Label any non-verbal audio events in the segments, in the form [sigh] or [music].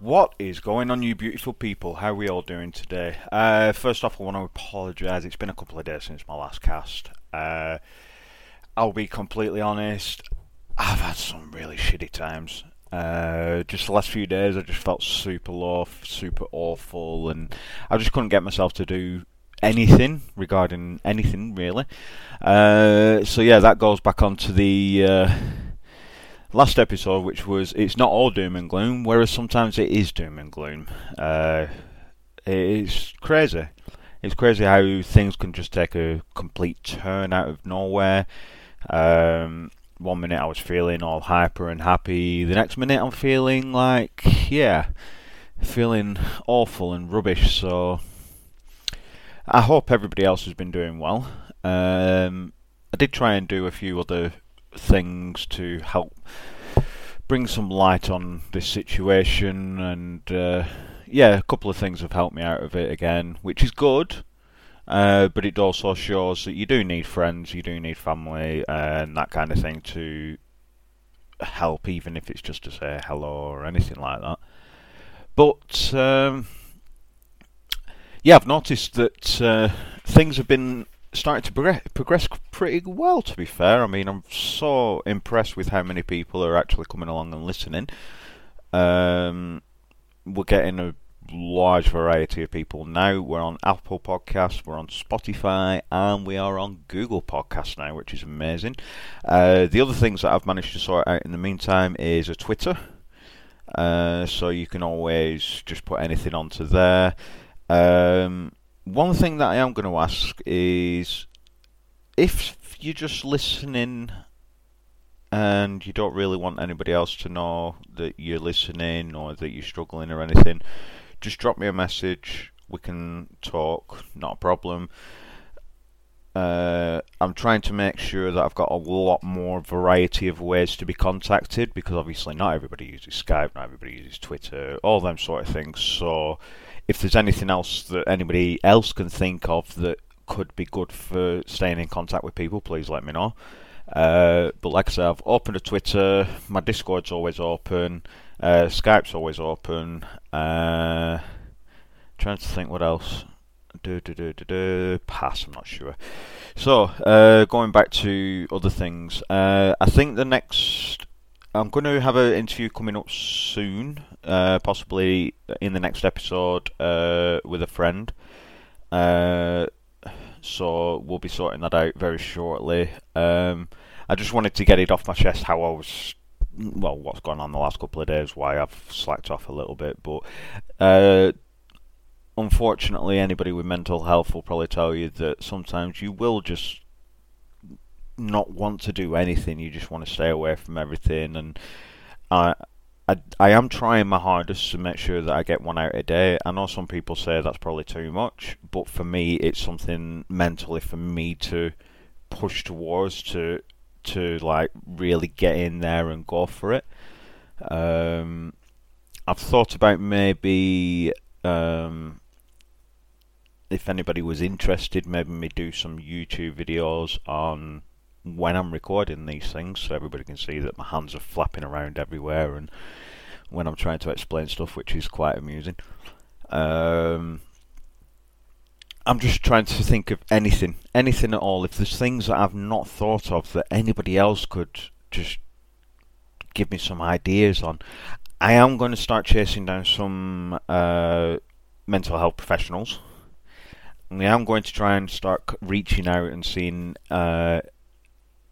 What is going on, you beautiful people? How are we all doing today? Uh, first off, I want to apologise. It's been a couple of days since my last cast. Uh, I'll be completely honest. I've had some really shitty times. Uh, just the last few days, I just felt super low, super awful, and I just couldn't get myself to do anything regarding anything really. Uh, so yeah, that goes back onto the uh, last episode, which was it's not all doom and gloom, whereas sometimes it is doom and gloom. Uh, it's crazy. It's crazy how things can just take a complete turn out of nowhere. Um, one minute I was feeling all hyper and happy, the next minute I'm feeling like, yeah, feeling awful and rubbish. So I hope everybody else has been doing well. Um, I did try and do a few other things to help bring some light on this situation, and uh, yeah, a couple of things have helped me out of it again, which is good. Uh, but it also shows that you do need friends, you do need family, and that kind of thing to help, even if it's just to say hello or anything like that. But um, yeah, I've noticed that uh, things have been starting to progress, progress pretty well, to be fair. I mean, I'm so impressed with how many people are actually coming along and listening. Um, we're getting a large variety of people now. We're on Apple Podcasts, we're on Spotify, and we are on Google Podcasts now, which is amazing. Uh, the other things that I've managed to sort out in the meantime is a Twitter. Uh, so you can always just put anything onto there. Um, one thing that I am going to ask is if you're just listening and you don't really want anybody else to know that you're listening or that you're struggling or anything, just drop me a message. We can talk, not a problem. Uh, I'm trying to make sure that I've got a lot more variety of ways to be contacted because obviously not everybody uses Skype, not everybody uses Twitter, all them sort of things. So if there's anything else that anybody else can think of that could be good for staying in contact with people, please let me know. Uh, but like I said, I've opened a Twitter. My Discord's always open. Uh, Skype's always open. Uh, trying to think what else. Do, do, do, do, do. Pass, I'm not sure. So, uh, going back to other things, uh, I think the next I'm going to have an interview coming up soon, uh, possibly in the next episode uh, with a friend. Uh, so we'll be sorting that out very shortly. Um, I just wanted to get it off my chest how I was, well, what's gone on the last couple of days, why I've slacked off a little bit. But uh, unfortunately, anybody with mental health will probably tell you that sometimes you will just not want to do anything. You just want to stay away from everything. And I, I, I am trying my hardest to make sure that I get one out a day. I know some people say that's probably too much, but for me, it's something mentally for me to push towards to to like really get in there and go for it. Um, I've thought about maybe um, if anybody was interested, maybe me do some YouTube videos on when I'm recording these things, so everybody can see that my hands are flapping around everywhere, and when I'm trying to explain stuff, which is quite amusing. Um, I'm just trying to think of anything, anything at all. If there's things that I've not thought of that anybody else could just give me some ideas on, I am going to start chasing down some uh, mental health professionals. I am going to try and start reaching out and seeing uh,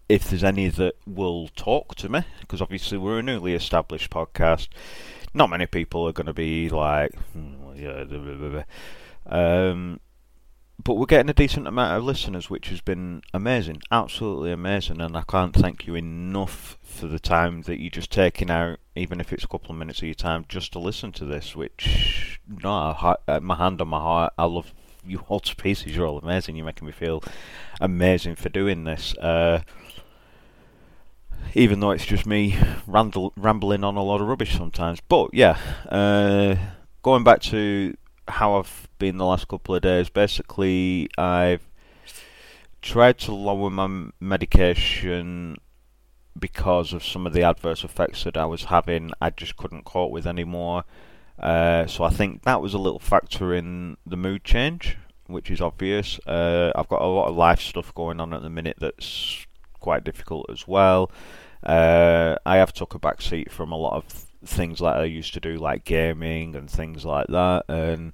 if there's any that will talk to me, because obviously we're a newly established podcast. Not many people are going to be like, hmm, yeah. Um, but we're getting a decent amount of listeners, which has been amazing, absolutely amazing, and I can't thank you enough for the time that you're just taking out, even if it's a couple of minutes of your time, just to listen to this. Which, no, uh, my hand on my heart, I love you to pieces. You're all amazing. You're making me feel amazing for doing this. Uh, even though it's just me randle, rambling on a lot of rubbish sometimes. But yeah, uh, going back to how I've been the last couple of days, basically I've tried to lower my medication because of some of the adverse effects that I was having. I just couldn't cope with anymore. Uh, so I think that was a little factor in the mood change, which is obvious. Uh, I've got a lot of life stuff going on at the minute that's quite difficult as well. Uh, I have took a back seat from a lot of things like I used to do, like gaming and things like that. And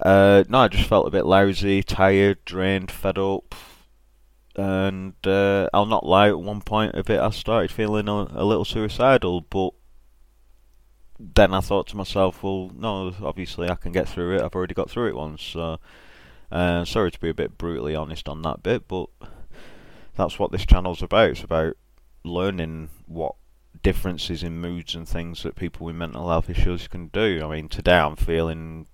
uh, no, I just felt a bit lousy, tired, drained, fed up. And uh, I'll not lie, at one point of it, I started feeling a, a little suicidal, but then I thought to myself, well, no, obviously I can get through it. I've already got through it once. So, uh, sorry to be a bit brutally honest on that bit, but that's what this channel's about. It's about learning what differences in moods and things that people with mental health issues can do. I mean, today I'm feeling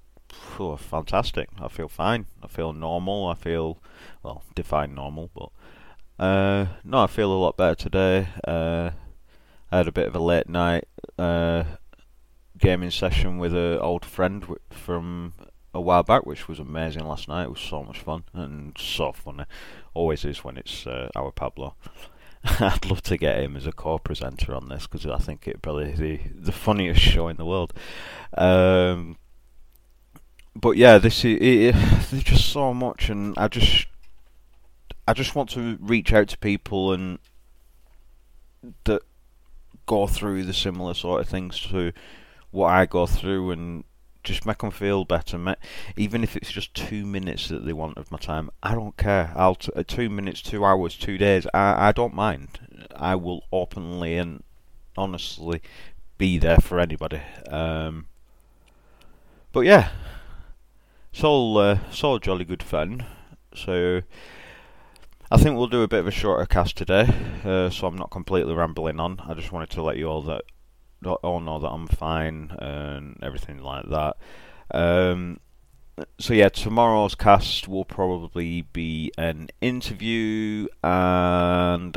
oh, fantastic. I feel fine. I feel normal. I feel, well, define normal, but uh, no, I feel a lot better today. Uh, I had a bit of a late night uh, gaming session with an old friend from a while back, which was amazing last night. It was so much fun and so funny. Always is when it's uh, our Pablo. [laughs] I'd love to get him as a co-presenter on this because I think it'd probably the the funniest show in the world. Um, but yeah, this is [sighs] it, there's just so much, and I just I just want to reach out to people and that go through the similar sort of things to what I go through and just make them feel better. Even if it's just two minutes that they want of my time, I don't care. I'll t- uh, two minutes, two hours, two days. I I don't mind. I will openly and honestly be there for anybody. Um, but yeah, it's all uh, it's all jolly good fun. So I think we'll do a bit of a shorter cast today, uh, so I'm not completely rambling on. I just wanted to let you all that all know that I'm fine and everything like that. Um, so yeah, tomorrow's cast will probably be an interview, and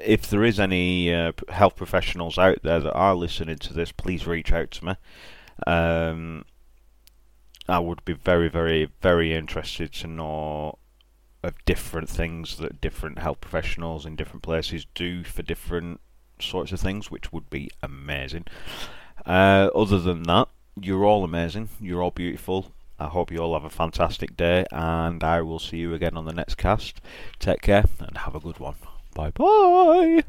if there is any uh, health professionals out there that are listening to this, please reach out to me. Um, I would be very, very, very interested to know of different things that different health professionals in different places do for different sorts of things, which would be amazing. Uh, other than that, you're all amazing. You're all beautiful. I hope you all have a fantastic day, and I will see you again on the next cast. Take care and have a good one. Bye bye.